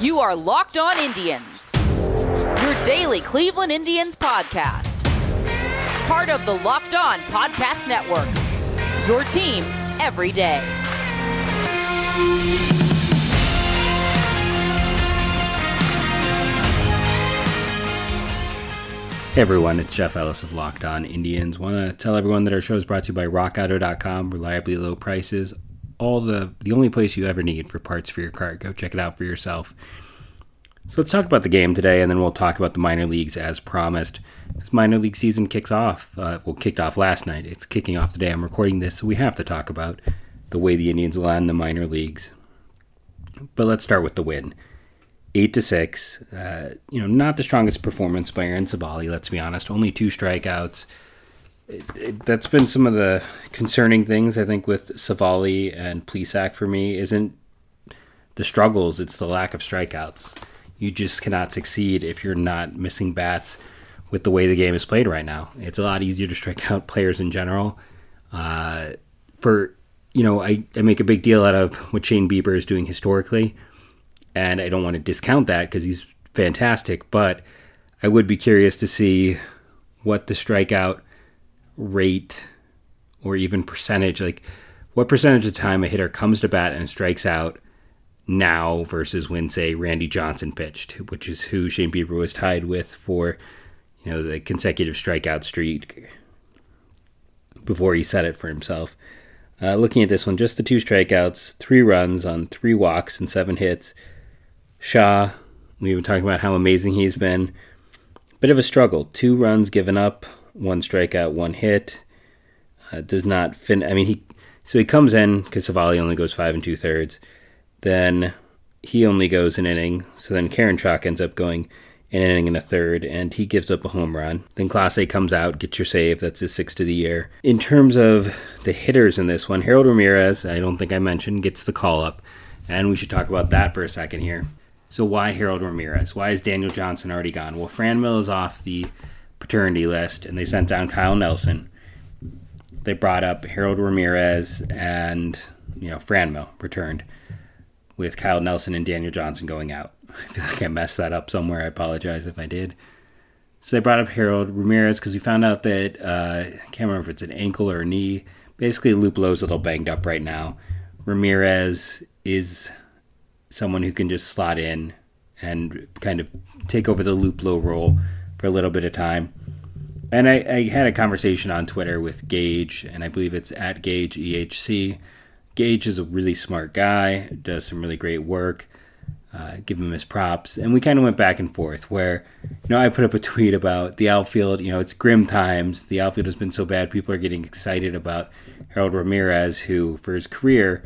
You are Locked On Indians, your daily Cleveland Indians podcast. Part of the Locked On Podcast Network, your team every day. Hey everyone, it's Jeff Ellis of Locked On Indians. Want to tell everyone that our show is brought to you by RockAuto.com. Reliably low prices, all the the only place you ever need for parts for your car. Go check it out for yourself. So let's talk about the game today, and then we'll talk about the minor leagues as promised. This minor league season kicks off. Uh, well, kicked off last night. It's kicking off today. I'm recording this, so we have to talk about the way the Indians land the minor leagues. But let's start with the win eight to six. Uh, you know, not the strongest performance by Aaron Civale. Let's be honest. Only two strikeouts. It, it, that's been some of the concerning things I think with Civale and Plesac for me. Isn't the struggles? It's the lack of strikeouts. You just cannot succeed if you're not missing bats with the way the game is played right now. It's a lot easier to strike out players in general. Uh, for you know, I, I make a big deal out of what Shane Bieber is doing historically and I don't want to discount that because he's fantastic, but I would be curious to see what the strikeout rate or even percentage, like what percentage of the time a hitter comes to bat and strikes out now versus when, say, Randy Johnson pitched, which is who Shane Bieber was tied with for, you know, the consecutive strikeout streak before he set it for himself. Uh, looking at this one, just the two strikeouts, three runs on three walks and seven hits. Shaw, we were talking about how amazing he's been. Bit of a struggle. Two runs given up, one strikeout, one hit. Uh, does not fin. I mean, he so he comes in because Civale only goes five and two thirds. Then he only goes an inning. So then Karinchak ends up going an inning and a third, and he gives up a home run. Then Clase comes out, gets your save. That's his sixth of the year. In terms of the hitters in this one, Harold Ramirez, I don't think I mentioned, gets the call up, and we should talk about that for a second here. So why Harold Ramirez? Why is Daniel Johnson already gone? Well, Franmil is off the paternity list, and they sent down Kyle Nelson. They brought up Harold Ramirez and you know Franmil returned with Kyle Nelson and Daniel Johnson going out. I feel like I messed that up somewhere. I apologize if I did. So they brought up Harold Ramirez because we found out that uh, I can't remember if it's an ankle or a knee. Basically, Luplow's a little banged up right now. Ramirez is someone who can just slot in and kind of take over the Luplow role for a little bit of time. And I, I, had a conversation on Twitter with Gage, and I believe it's at Gage EHC. Gage is a really smart guy, does some really great work. Uh, give him his props. And we kind of went back and forth where, you know, I put up a tweet about the outfield. You know, it's grim times. The outfield has been so bad. People are getting excited about Harold Ramirez, who, for his career,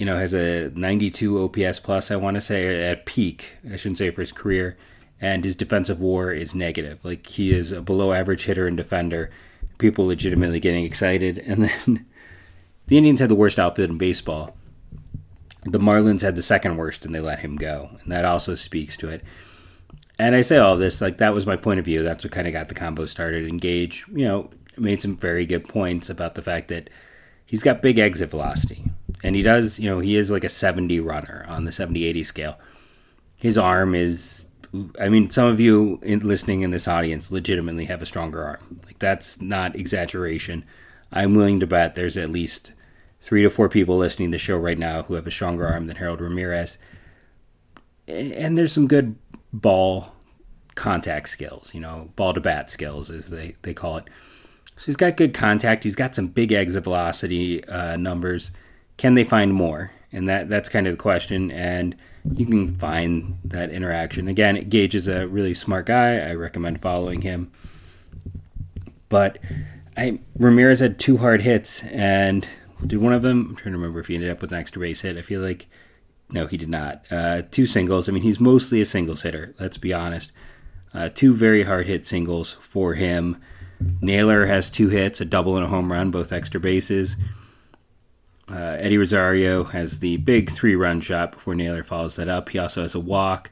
you know, has a 92 OPS plus, I want to say, at peak. I shouldn't say for his career. And his defensive war is negative. Like, he is a below average hitter and defender. People legitimately getting excited. And then the Indians had the worst outfield in baseball. The Marlins had the second worst, and they let him go. And that also speaks to it. And I say all this, like, that was my point of view. That's what kind of got the combo started. Engage, you know, made some very good points about the fact that he's got big exit velocity and he does, you know, he is like a 70 runner on the 70 80 scale. His arm is, I mean, some of you in, listening in this audience legitimately have a stronger arm. Like, that's not exaggeration. I'm willing to bet there's at least three to four people listening to the show right now who have a stronger arm than Harold Ramirez. And there's some good ball contact skills, you know, ball to bat skills, as they, they call it. So he's got good contact. He's got some big exit velocity uh, numbers can they find more? And that that's kind of the question. And you can find that interaction. Again, Gage is a really smart guy. I recommend following him. But I Ramirez had two hard hits, and did one of them? I'm trying to remember if he ended up with an extra base hit. I feel like no, he did not. Uh, two singles. I mean, he's mostly a singles hitter. Let's be honest. Uh, two very hard hit singles for him. Naylor has two hits, a double and a home run, both extra bases. Uh, Eddie Rosario has the big three run shot before Naylor follows that up. He also has a walk.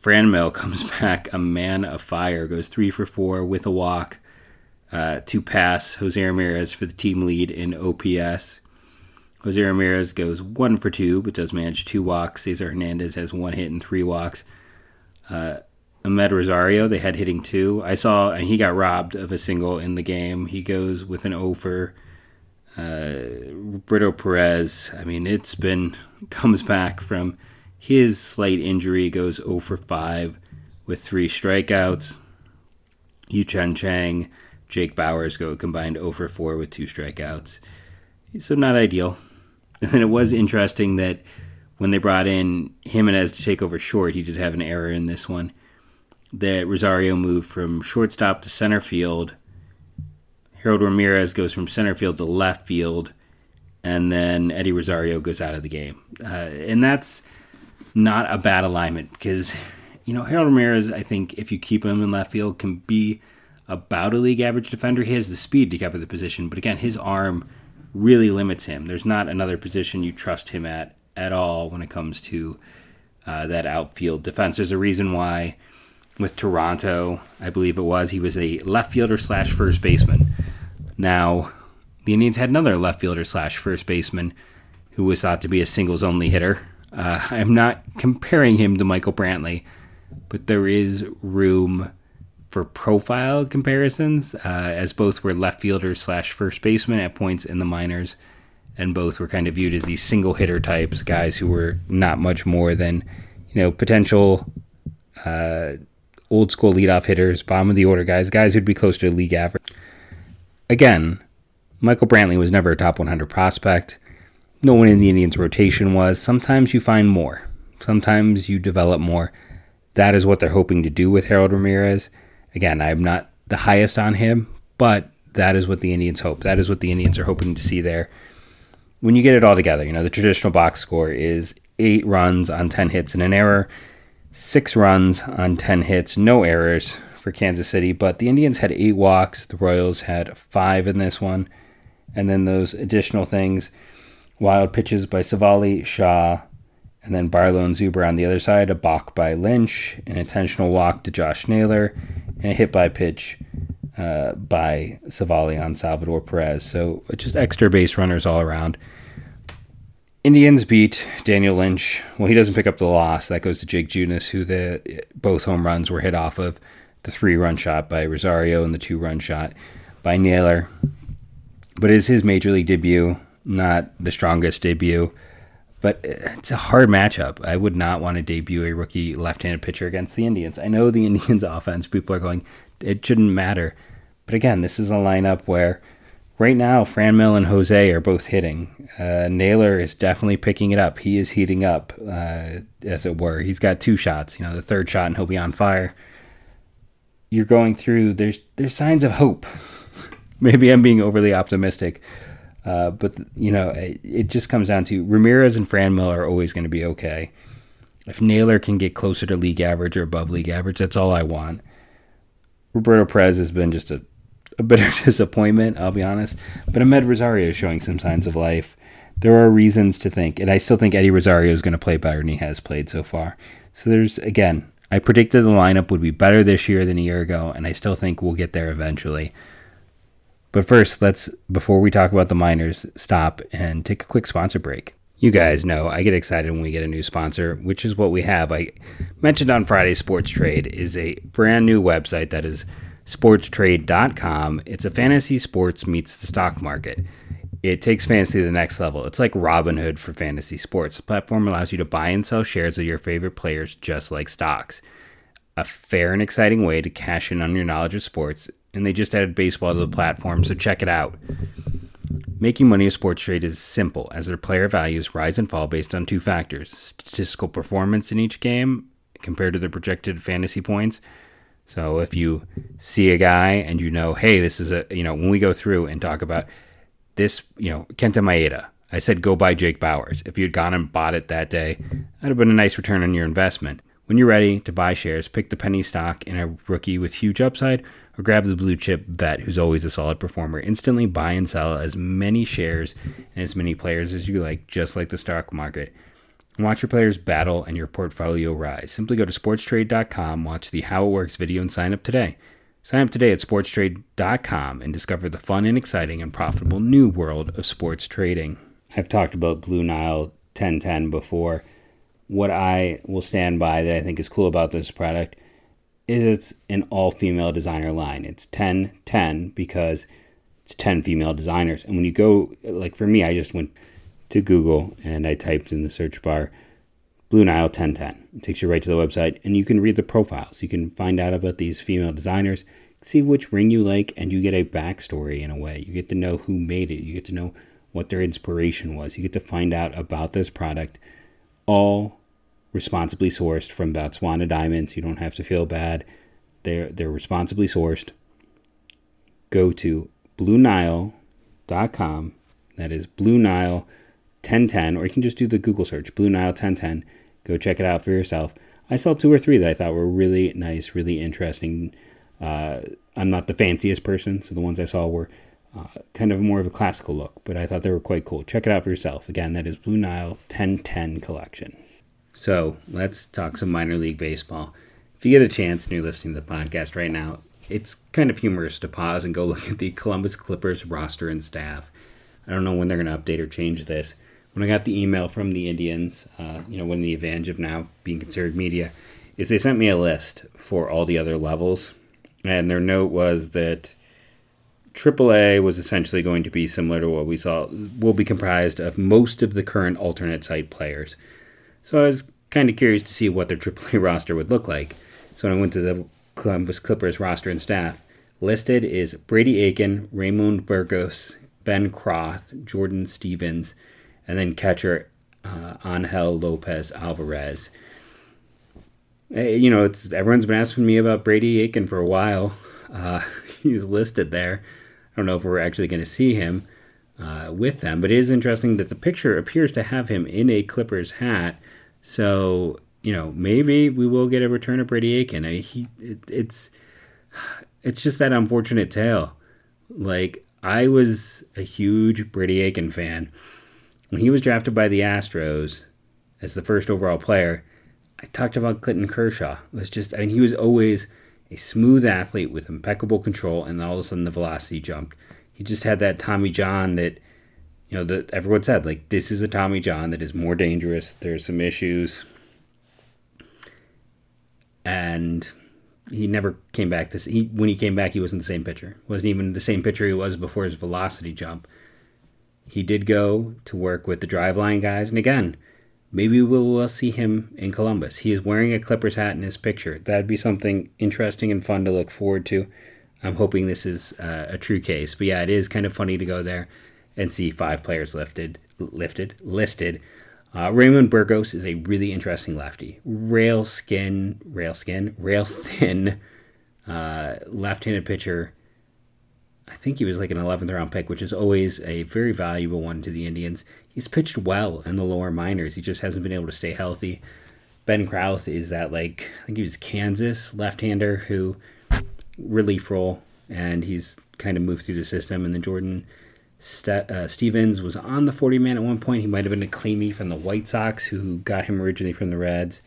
Franmil comes back a man of fire, goes three for four with a walk uh, to pass Jose Ramirez for the team lead in OPS. Jose Ramirez goes one for two, but does manage two walks. Cesar Hernandez has one hit and three walks. Uh, Amed Rosario, they had hitting two. I saw, and he got robbed of a single in the game. He goes with an over. Uh, Roberto Perez, I mean, it's been, comes back from his slight injury, goes 0 for 5 with three strikeouts. Yu Cheng Chang, Jake Bauers go combined 0 for 4 with two strikeouts. So not ideal. And it was interesting that when they brought in Jimenez to take over short, he did have an error in this one. That Rosario moved from shortstop to center field. Harold Ramirez goes from center field to left field, and then Eddie Rosario goes out of the game. Uh, and that's not a bad alignment because, you know, Harold Ramirez, I think if you keep him in left field, can be about a league average defender. He has the speed to cover the position, but again, his arm really limits him. There's not another position you trust him at at all when it comes to uh, that outfield defense. There's a reason why with Toronto, I believe it was, he was a left fielder slash first baseman. Now, the Indians had another left fielder slash first baseman who was thought to be a singles only hitter. Uh, I'm not comparing him to Michael Brantley, but there is room for profile comparisons, uh, as both were left fielders slash first baseman at points in the minors, and both were kind of viewed as these single hitter types, guys who were not much more than, you know, potential uh, old school leadoff hitters, bottom of the order guys, guys who'd be close to league average. Again, Michael Brantley was never a top 100 prospect. No one in the Indians' rotation was. Sometimes you find more. Sometimes you develop more. That is what they're hoping to do with Harold Ramirez. Again, I'm not the highest on him, but that is what the Indians hope. That is what the Indians are hoping to see there. When you get it all together, you know, the traditional box score is eight runs on 10 hits and an error, six runs on 10 hits, no errors for Kansas City, but the Indians had eight walks. The Royals had five in this one. And then those additional things wild pitches by Civale, Shaw, and then Barlow and Zuber on the other side, a balk by Lynch, an intentional walk to Josh Naylor, and a hit by pitch uh, by Civale on Salvador Perez. So just extra base runners all around. Indians beat Daniel Lynch. Well, he doesn't pick up the loss. That goes to Jake Junis, who the both home runs were hit off of. The three run shot by Rosario and the two run shot by Naylor. But it's his major league debut, not the strongest debut. But it's a hard matchup. I would not want to debut a rookie left handed pitcher against the Indians. I know the Indians' offense, people are going, it shouldn't matter. But again, this is a lineup where right now Franmil and Jose are both hitting. Uh, Naylor is definitely picking it up. He is heating up, uh, as it were. He's got two shots. You know, the third shot and he'll be on fire. You're going through. There's there's signs of hope. Maybe I'm being overly optimistic, uh, but you know, it, it, just comes down to Ramirez and Franmil are always going to be okay. If Naylor can get closer to league average or above league average, that's all I want. Roberto Perez has been just a, a bitter disappointment, I'll be honest. But Amed Rosario is showing some signs of life. There are reasons to think, and I still think Eddie Rosario is going to play better than he has played so far. So there's, again, I predicted the lineup would be better this year than a year ago, and I still think we'll get there eventually. But first, let's, before we talk about the minors, stop and take a quick sponsor break. You guys know I get excited when we get a new sponsor, which is what we have. I mentioned on Friday Sports Trade is a brand new website that is sportstrade.com. It's a fantasy sports meets the stock market. It takes fantasy to the next level. It's like Robinhood for fantasy sports. The platform allows you to buy and sell shares of your favorite players just like stocks. A fair and exciting way to cash in on your knowledge of sports and they just added baseball to the platform, so check it out. Making money a sports trade is simple, as their player values rise and fall based on two factors statistical performance in each game compared to their projected fantasy points. So if you see a guy and you know, hey, this is a, you know, when we go through and talk about this, you know, Kenta Maeda, I said go buy Jake Bauers. If you had gone and bought it that day, that'd have been a nice return on your investment. When you're ready to buy shares, pick the penny stock in a rookie with huge upside or grab the blue chip vet who's always a solid performer. Instantly buy and sell as many shares and as many players as you like, just like the stock market. Watch your players battle and your portfolio rise. Simply go to sportstrade.com, watch the How It Works video, and sign up today. Sign up today at sportstrade.com and discover the fun and exciting and profitable new world of sports trading. I've talked about Blue Nile 1010 before. What I will stand by that I think is cool about this product is it's an all female designer line. It's 1010 because it's 10 female designers. And when you go, like for me, I just went to Google and I typed in the search bar Blue Nile 1010. It takes you right to the website and you can read the profiles. You can find out about these female designers, see which ring you like, and you get a backstory in a way. You get to know who made it, you get to know what their inspiration was, you get to find out about this product, all responsibly sourced from Botswana diamonds. You don't have to feel bad. They're, they're responsibly sourced. Go to BlueNile.com. That is Blue Nile 1010, or you can just do the Google search, Blue Nile 1010. Go check it out for yourself. I saw two or three that I thought were really nice, really interesting. Uh, I'm not the fanciest person, so the ones I saw were uh, kind of more of a classical look, but I thought they were quite cool. Check it out for yourself. Again, that is Blue Nile 1010 collection. So let's talk some minor league baseball. If you get a chance and you're listening to the podcast right now, it's kind of humorous to pause and go look at the Columbus Clippers roster and staff. I don't know when they're going to update or change this, when I got the email from the Indians, uh, you know, when the advantage of now being considered media, is they sent me a list for all the other levels, and their note was that AAA was essentially going to be similar to what we saw, will be comprised of most of the current alternate site players. So I was kind of curious to see what their AAA roster would look like. So when I went to the Columbus Clippers roster and staff, listed is Brady Aiken, Raymond Burgos, Ben Krauth, Jordan Stevens, and then catcher uh, Angel Lopez Alvarez. You know, it's everyone's been asking me about Brady Aiken for a while. Uh, he's listed there. I don't know if we're actually going to see him uh, with them, but it is interesting that the picture appears to have him in a Clippers hat. So you know, maybe we will get a return of Brady Aiken. I mean, he, it, it's, it's just that unfortunate tale. Like I was a huge Brady Aiken fan when he was drafted by the Astros as the first overall player, I talked about Clayton Kershaw. It was just, I mean, he was always a smooth athlete with impeccable control, and all of a sudden the velocity jumped. He just had that Tommy John that, you know, that everyone said, like, this is a Tommy John that is more dangerous. There's some issues. And he never came back. This he, when he came back, he wasn't the same pitcher. wasn't even the same pitcher he was before his velocity jump he did go to work with the driveline guys. And again, maybe we will see him in Columbus. He is wearing a Clippers hat in his picture. That'd be something interesting and fun to look forward to. I'm hoping this is uh, a true case. But yeah, it is kind of funny to go there and see five players lifted, lifted, listed. Uh, Raymond Burgos is a really interesting lefty. Rail skin, rail skin, rail thin, uh, left-handed pitcher I think he was like an 11th round pick, which is always a very valuable one to the Indians. He's pitched well in the lower minors. He just hasn't been able to stay healthy. Ben Krauth is that like I think he was Kansas left-hander who relief role, and he's kind of moved through the system. And then Jordan uh, Stevens was on the 40 man at one point. He might have been a claimee from the White Sox who got him originally from the Reds.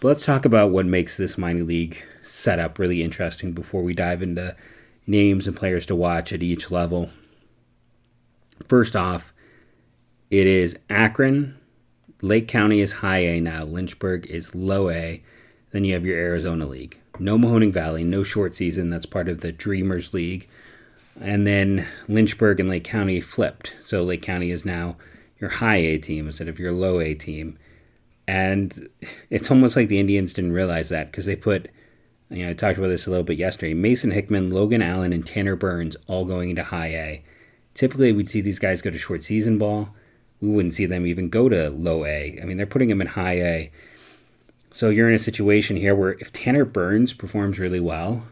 But let's talk about what makes this minor league setup really interesting before we dive into names and players to watch at each level. First off, it is Akron. Lake County is high A now. Lynchburg is low A. Then you have your Arizona League. No Mahoning Valley, no short season. That's part of the Dreamers League. And then Lynchburg and Lake County flipped. So Lake County is now your high A team instead of your low A team. And it's almost like the Indians didn't realize that because they put you know, I talked about this a little bit yesterday. Mason Hickman, Logan Allen, and Tanner Burns all going into high A. Typically, we'd see these guys go to short season ball. We wouldn't see them even go to low A. I mean, they're putting them in high A. So you're in a situation here where if Tanner Burns performs really well,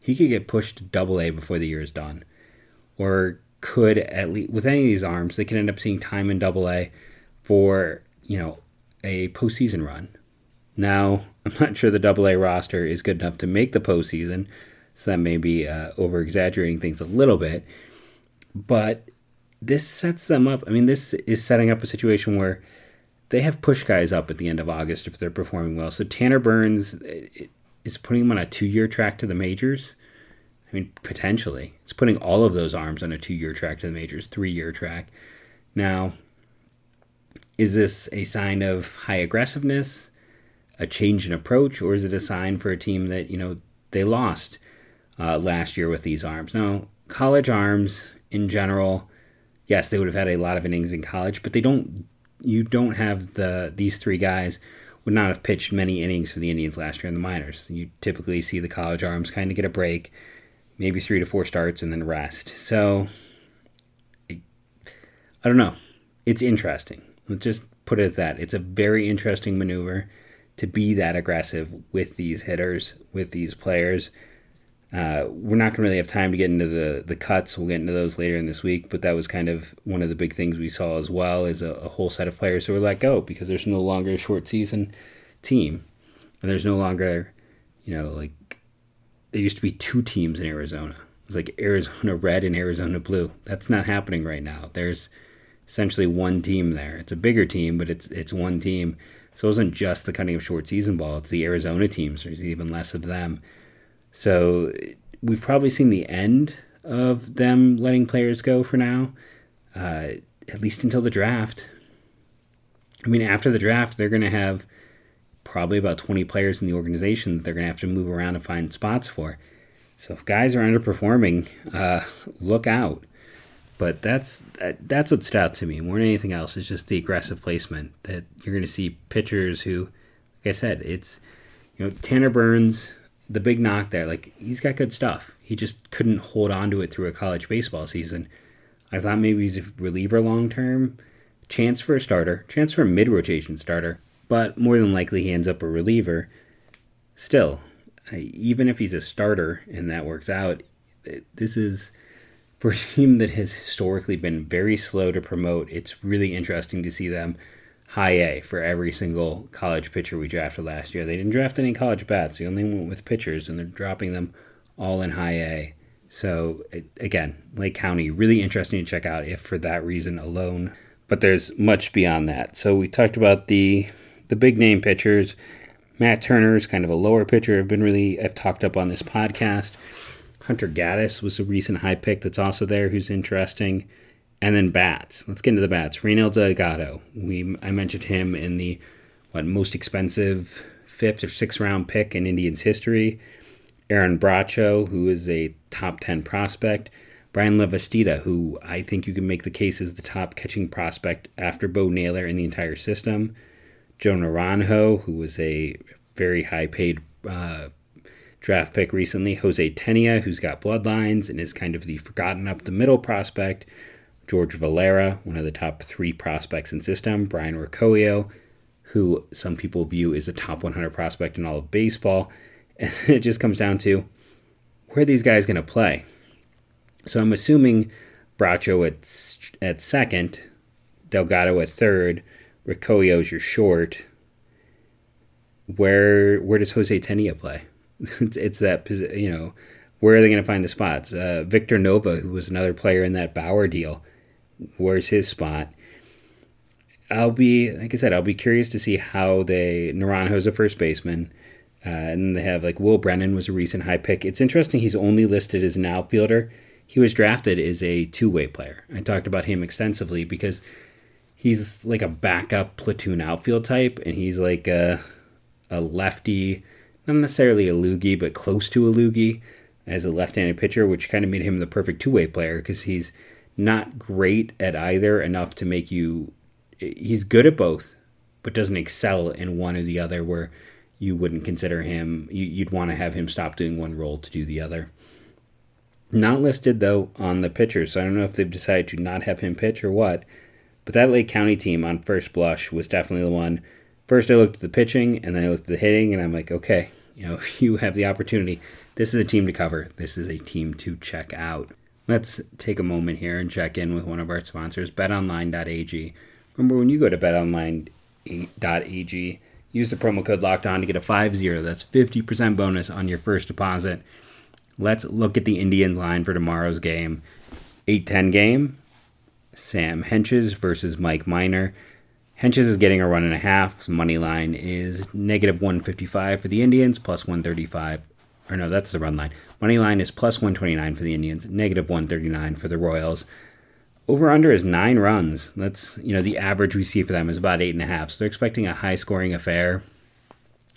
he could get pushed to double A before the year is done. Or could at least with any of these arms, they could end up seeing time in double A for, you know, a postseason run. Now, I'm not sure the Double A roster is good enough to make the postseason, so that may be uh, over exaggerating things a little bit. But this sets them up. I mean, this is setting up a situation where they have push guys up at the end of August if they're performing well. So Tanner Burns is putting them on a two year track to the majors. I mean, potentially. It's putting all of those arms on a two year track to the majors, three year track. Now, is this a sign of high aggressiveness, a change in approach, or is it a sign for a team that, you know, they lost uh, last year with these arms? Now, college arms in general, yes, they would have had a lot of innings in college, but they don't, you don't have the, these three guys would not have pitched many innings for the Indians last year in the minors. You typically see the college arms kind of get a break, maybe three to four starts and then rest. So, I don't know. It's interesting. Let's just put it at that. It's a very interesting maneuver to be that aggressive with these hitters, with these players. Uh, we're not going to really have time to get into the, the cuts. We'll get into those later in this week, but that was kind of one of the big things we saw as well is a, a whole set of players who were let go because there's no longer a short season team. And there's no longer, you know, like there used to be two teams in Arizona. It was like Arizona Red and Arizona Blue. That's not happening right now. There's essentially one team there. It's a bigger team, but it's it's one team. So it wasn't just the cutting of short season ball. It's the Arizona teams. There's even less of them. So we've probably seen the end of them letting players go for now, uh, at least until the draft. I mean, after the draft, they're going to have probably about 20 players in the organization that they're going to have to move around and find spots for. So if guys are underperforming, uh, look out. But that's that, that's what stood out to me more than anything else. Is just the aggressive placement that you're going to see pitchers who, like I said, it's you know Tanner Burns, the big knock there. Like he's got good stuff. He just couldn't hold on to it through a college baseball season. I thought maybe he's a reliever long term, chance for a starter, chance for a mid rotation starter, but more than likely he ends up a reliever. Still, even if he's a starter and that works out, this is for a team that has historically been very slow to promote, it's really interesting to see them high A for every single college pitcher we drafted last year. They didn't draft any college bats, they only went with pitchers, and they're dropping them all in high A. So, again, Lake County, really interesting to check out if for that reason alone. But there's much beyond that. So, we talked about the the big name pitchers. Matt Turner is kind of a lower pitcher. I've been really, I've talked up on this podcast. Hunter Gaddis was a recent high pick that's also there who's interesting. And then bats. Let's get into the bats. Raynel Delgado. We I mentioned him in the what most expensive fifth or sixth round pick in Indians history. Aaron Bracho, who is a top ten prospect. Bryan Lavastida, who I think you can make the case is the top catching prospect after Bo Naylor in the entire system. Joe Naranjo, who was a very high paid uh, draft pick recently, Jose Tena, who's got bloodlines and is kind of the forgotten up the middle prospect. George Valera, one of the top three prospects in system. Brayan Rocchio, who some people view as a top 100 prospect in all of baseball. And it just comes down to where these guys going to play? So I'm assuming Bracho at, at second, Delgado at third, is your short. Where where does Jose Tena play? It's, it's that you know where are they going to find the spots? Uh, Victor Nova, who was another player in that Bauer deal, where's his spot? I'll be like I said, I'll be curious to see how they Naranjo's a first baseman. Uh, and they have like Will Brennan was a recent high pick. It's interesting he's only listed as an outfielder. He was drafted as a two way player. I talked about him extensively because he's like a backup platoon outfield type, and he's like a, a lefty not necessarily a loogie, but close to a loogie as a left-handed pitcher, which kind of made him the perfect two-way player because he's not great at either enough to make you. He's good at both, but doesn't excel in one or the other. Where you wouldn't consider him, you'd want to have him stop doing one role to do the other. Not listed though on the pitchers, so I don't know if they've decided to not have him pitch or what. But that Lake County team on first blush was definitely the one. First, I looked at the pitching, and then I looked at the hitting, and I'm like, okay, you know, you have the opportunity. This is a team to cover. This is a team to check out. Let's take a moment here and check in with one of our sponsors, betonline.ag. Remember, when you go to betonline.ag, use the promo code locked on to get a 5-0. That's 50% bonus on your first deposit. Let's look at the Indians line for tomorrow's game. 8-10 game. Sam Hentges versus Mike Minor. Hentges is getting a run and a half. Money line is negative 155 for the Indians, plus 135. Or no, that's the run line. Money line is plus 129 for the Indians, negative 139 for the Royals. over under is nine runs. That's you know the average we see for them is about eight and a half. So they're expecting a high scoring affair.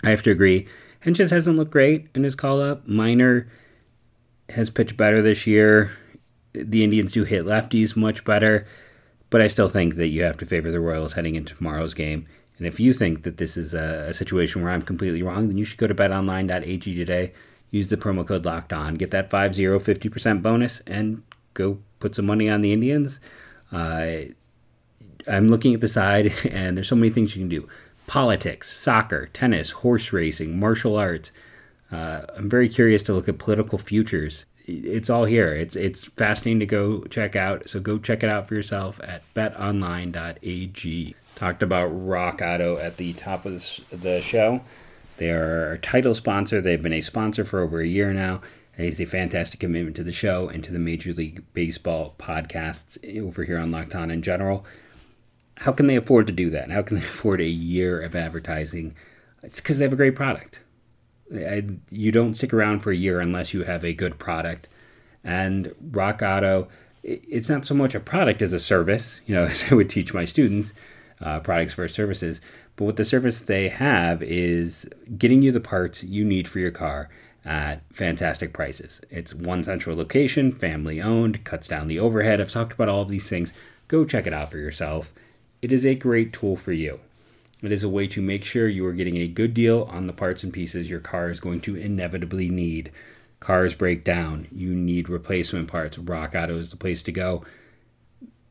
I have to agree. Hentges hasn't looked great in his call up. Minor has pitched better this year. The Indians do hit lefties much better, but I still think that you have to favor the Royals heading into tomorrow's game. And if you think that this is a, a situation where I'm completely wrong, then you should go to betonline.ag today. Use the promo code locked on, get that 5 0 50% bonus, and go put some money on the Indians. Uh, I'm looking at the side, and there's so many things you can do politics, soccer, tennis, horse racing, martial arts. Uh, I'm very curious to look at political futures. It's all here. It's it's fascinating to go check out. So go check it out for yourself at betonline.ag. Talked about Rock Auto at the top of the show. They are our title sponsor. They've been a sponsor for over a year now. It is a fantastic commitment to the show and to the Major League Baseball podcasts over here on Locked On in general. How can they afford to do that? How can they afford a year of advertising? It's because they have a great product. You don't stick around for a year unless you have a good product. And Rock Auto, it's not so much a product as a service, you know, as I would teach my students, uh, products first services. But what the service they have is getting you the parts you need for your car at fantastic prices. It's one central location, family owned, cuts down the overhead. I've talked about all of these things. Go check it out for yourself. It is a great tool for you. It is a way to make sure you are getting a good deal on the parts and pieces your car is going to inevitably need. Cars break down, you need replacement parts. Rock Auto is the place to go.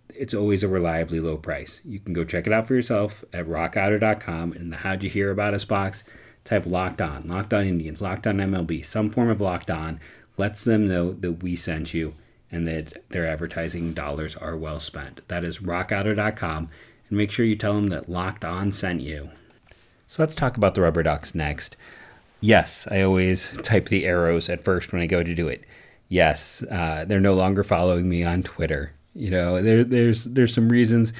It's always a reliably low price. You can go check it out for yourself at rockauto.com in the How'd You Hear About Us box type locked on, locked on Indians, locked on MLB, some form of locked on, lets them know that we sent you and that their advertising dollars are well spent. That is rockauto.com and make sure you tell them that Locked On sent you. So let's talk about the rubber ducks next. Yes, I always type the arrows at first when I go to do it. Yes, uh, they're no longer following me on Twitter. You know, there, there's there's some reasons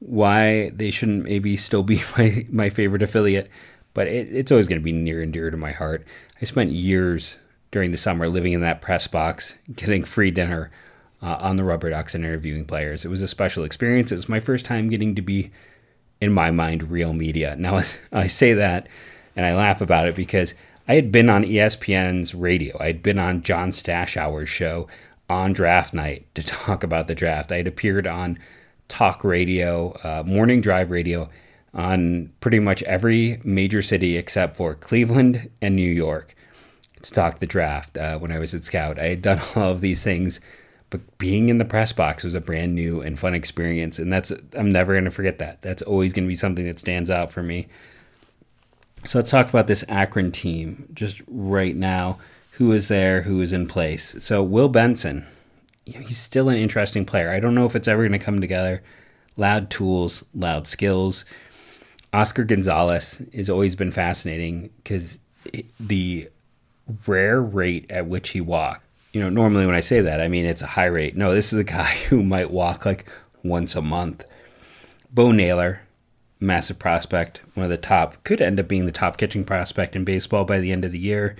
why they shouldn't maybe still be my, my favorite affiliate but it, it's always going to be near and dear to my heart. I spent years during the summer living in that press box, getting free dinner uh, on the Rubber Ducks and interviewing players. It was a special experience. It was my first time getting to be, in my mind, real media. Now, I say that and I laugh about it because I had been on ESPN's radio. I had been on John Stashower's show on draft night to talk about the draft. I had appeared on talk radio, uh, morning drive radio on pretty much every major city except for Cleveland and New York to talk the draft uh, when I was at Scout. I had done all of these things, but being in the press box was a brand new and fun experience, and that's I'm never going to forget that. That's always going to be something that stands out for me. So let's talk about this Akron team just right now. Who is there? Who is in place? So Will Benson, he's still an interesting player. I don't know if it's ever going to come together. Loud tools, loud skills Oscar Gonzalez has always been fascinating because the rare rate at which he walked. You know, normally when I say that, I mean it's a high rate. No, this is a guy who might walk like once a month. Bo Naylor, massive prospect, one of the top, could end up being the top catching prospect in baseball by the end of the year,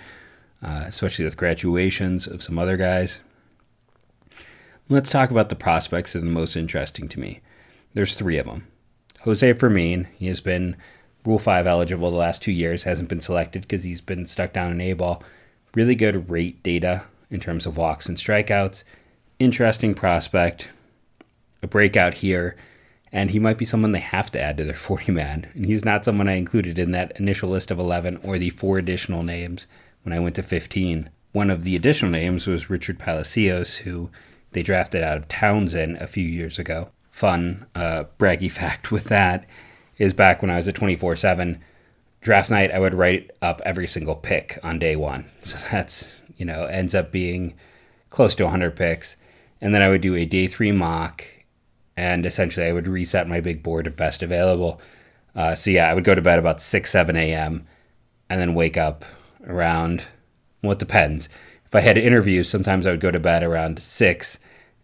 uh, especially with graduations of some other guys. Let's talk about the prospects that are the most interesting to me. There's three of them. Jose Fermin, he has been Rule 5 eligible the last two years, hasn't been selected because he's been stuck down in A ball. Really good rate data in terms of walks and strikeouts. Interesting prospect, a breakout here, and he might be someone they have to add to their 40 man. And he's not someone I included in that initial list of 11 or the four additional names when I went to 15. One of the additional names was Richard Palacios, who they drafted out of Towson a few years ago fun uh, braggy fact with that is back when I was at 24 7 draft night, I would write up every single pick on day one. So that's, you know, ends up being close to 100 picks. And then I would do a day three mock, and essentially I would reset my big board of best available. Uh, so yeah, I would go to bed about 6, 7 a.m., and then wake up around, well, it depends. If I had interviews, sometimes I would go to bed around 6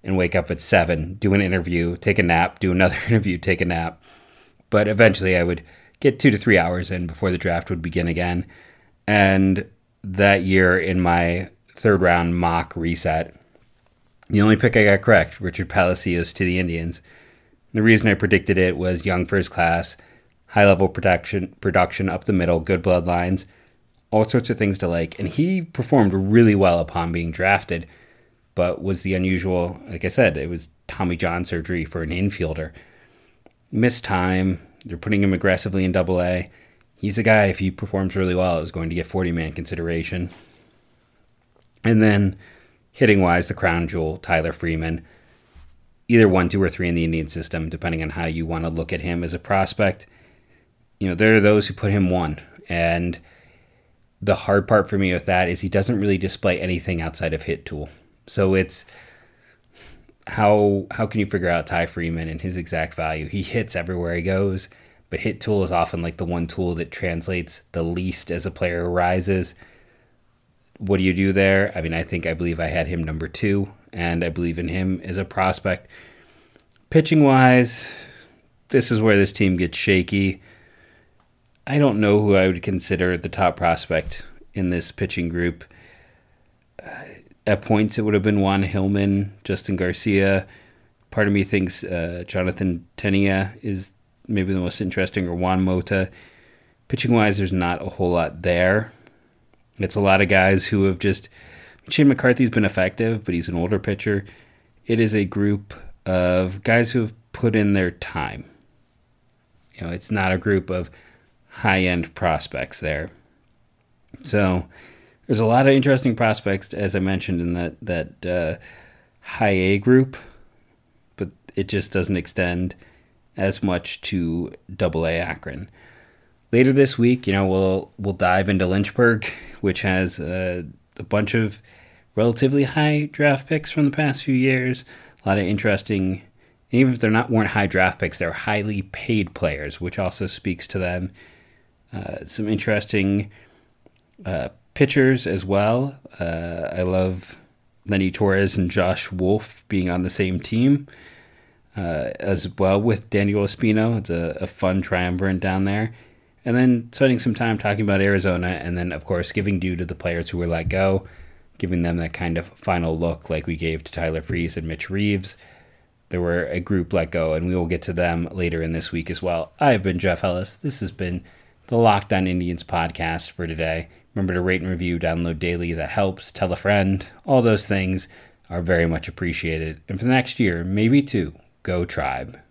and wake up at seven, do an interview, take a nap, do another interview, take a nap. But eventually I would get two to three hours in before the draft would begin again. And that year in my third round mock reset, The only pick I got correct, Richard Palacios to the Indians. The reason I predicted it was young first class, high level production, production up the middle, good bloodlines, all sorts of things to like. And he performed really well upon being drafted, but was the unusual, like I said, it was Tommy John surgery for an infielder. Missed time. They're putting him aggressively in double A. He's a guy, if he performs really well, is going to get 40 man consideration. And then hitting wise, the crown jewel, Tyler Freeman. Either one, two, or three in the Indian system, depending on how you want to look at him as a prospect. You know, there are those who put him one. And the hard part for me with that is he doesn't really display anything outside of hit tool. So it's how how can you figure out Ty Freeman and his exact value? He hits everywhere he goes, but hit tool is often like the one tool that translates the least as a player rises what do you do there? I mean, I think I believe I had him number two, and I believe in him as a prospect. Pitching wise, this is where this team gets shaky. I don't know who I would consider the top prospect in this pitching group. Uh, at points, it would have been Juan Hillman, Justin Garcia. Part of me thinks uh, Jonathan Tenia is maybe the most interesting, or Juan Mota. Pitching wise, there's not a whole lot there. It's a lot of guys who have just. Shane McCarthy's been effective, but he's an older pitcher. It is a group of guys who have put in their time. You know, it's not a group of high end prospects there. So there's a lot of interesting prospects, as I mentioned, in that that uh, high A group, but it just doesn't extend as much to Double A Akron. Later this week, you know, we'll we'll dive into Lynchburg, which has uh, a bunch of relatively high draft picks from the past few years. A lot of interesting, even if they're not weren't high draft picks, they're highly paid players, which also speaks to them. Uh, some interesting uh, pitchers as well. Uh, I love Lenny Torres and Josh Wolf being on the same team. Uh, as well with Daniel Espino. It's a, a fun triumvirate down there and then spending some time talking about Arizona, and then, of course, giving due to the players who were let go, giving them that kind of final look like we gave to Tyler Freese and Mitch Reeves. There were a group let go, and we will get to them later in this week as well. I've been Jeff Ellis. This has been the Locked On Indians podcast for today. Remember to rate and review, download daily. That helps. Tell a friend. All those things are very much appreciated. And for the next year, maybe two, go Tribe.